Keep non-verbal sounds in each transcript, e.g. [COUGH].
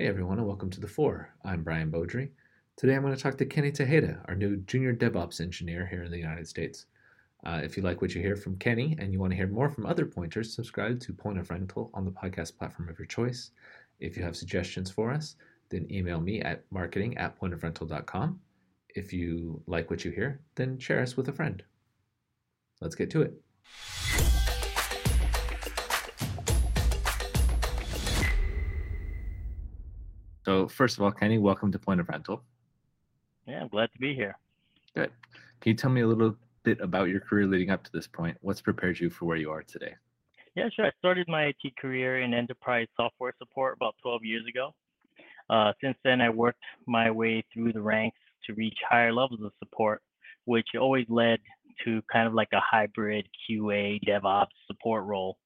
Hey everyone, and welcome to The Four. I'm Brian Beaudry. Today I'm going to talk to Kenny Tejeda, our new junior DevOps engineer here in the United States. Uh, if you like what you hear from Kenny and you want to hear more from other pointers, subscribe to Point of Rental on the podcast platform of your choice. If you have suggestions for us, then email me at marketing at pointofrental.com. If you like what you hear, then share us with a friend. Let's get to it. So, first of all, Kenny, welcome to Point of Rental. Yeah, I'm glad to be here. Good. Can you tell me a little bit about your career leading up to this point? What's prepared you for where you are today? Yeah, sure. I started my IT career in enterprise software support about 12 years ago. Uh, since then, I worked my way through the ranks to reach higher levels of support, which always led to kind of like a hybrid QA DevOps support role,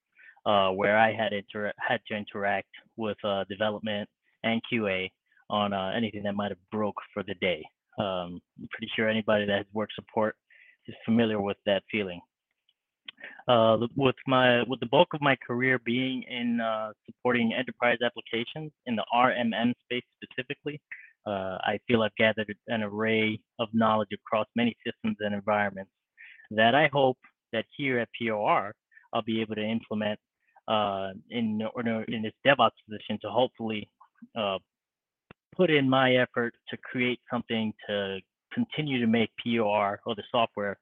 uh, where I had inter- had to interact with uh, development and QA on uh, anything that might have broke for the day. Um, I'm pretty sure anybody that has worked support is familiar with that feeling. Uh, with my with the bulk of my career being in uh, supporting enterprise applications in the RMM space specifically, uh, I feel I've gathered an array of knowledge across many systems and environments that I hope that here at POR I'll be able to implement uh, in in this DevOps position to hopefully uh, put in my effort to create something to continue to make POR or the software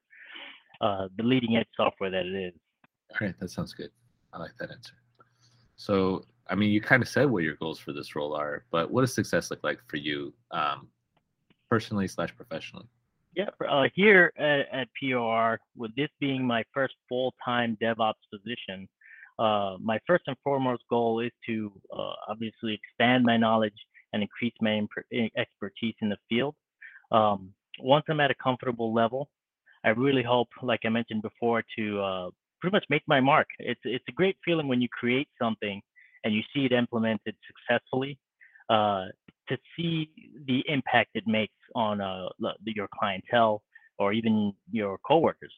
uh, the leading edge software that it is. All right, that sounds good. I like that answer. So, I mean, you kind of said what your goals for this role are, but what does success look like for you, um, personally slash professionally? Yeah, uh, here at, at POR, with this being my first full-time DevOps position, uh, my first and foremost goal is to uh, obviously expand my knowledge and increase my imp- expertise in the field. Um, once I'm at a comfortable level, I really hope, like I mentioned before, to uh, pretty much make my mark. It's it's a great feeling when you create something and you see it implemented successfully. Uh, to see the impact it makes on uh, your clientele or even your coworkers.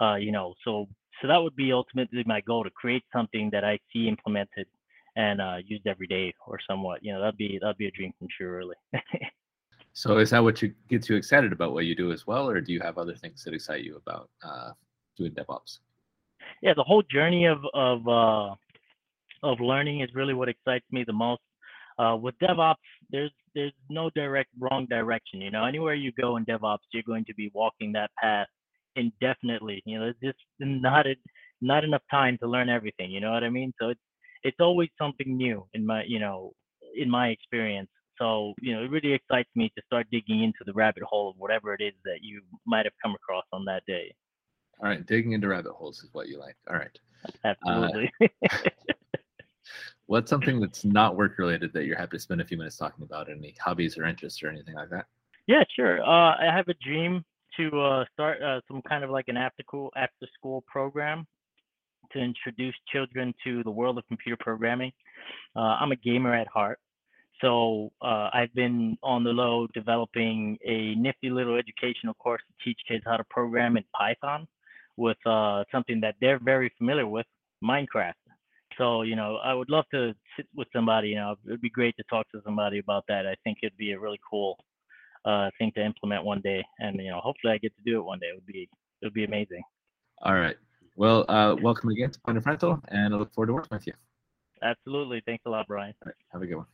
Uh, you know, so so that would be ultimately my goal to create something that I see implemented and uh, used every day or somewhat. You know, that'd be that'd be a dream come true, really. [LAUGHS] so, is that what you gets you excited about what you do as well, or do you have other things that excite you about uh, doing DevOps? Yeah, the whole journey of of uh, of learning is really what excites me the most. Uh, with DevOps, there's there's no direct wrong direction. You know, anywhere you go in DevOps, you're going to be walking that path indefinitely. You know, just not a, not enough time to learn everything. You know what I mean? So it's it's always something new in my you know in my experience. So you know, it really excites me to start digging into the rabbit hole of whatever it is that you might have come across on that day. All right, digging into rabbit holes is what you like. All right. Absolutely. Uh, [LAUGHS] [LAUGHS] what's something that's not work related that you're happy to spend a few minutes talking about? Any hobbies or interests or anything like that? Yeah, sure. Uh, I have a dream to uh, start uh, some kind of like an after school after school program to introduce children to the world of computer programming. Uh, I'm a gamer at heart, so uh, I've been on the low developing a nifty little educational course to teach kids how to program in Python with uh, something that they're very familiar with, Minecraft. So, you know, I would love to sit with somebody, you know, it'd be great to talk to somebody about that. I think it'd be a really cool uh, thing to implement one day. And, you know, hopefully I get to do it one day. It would be, it would be amazing. All right. Well, uh, welcome again to Point of Rental, and I look forward to working with you. Absolutely. Thanks a lot, Brian. Have a good one.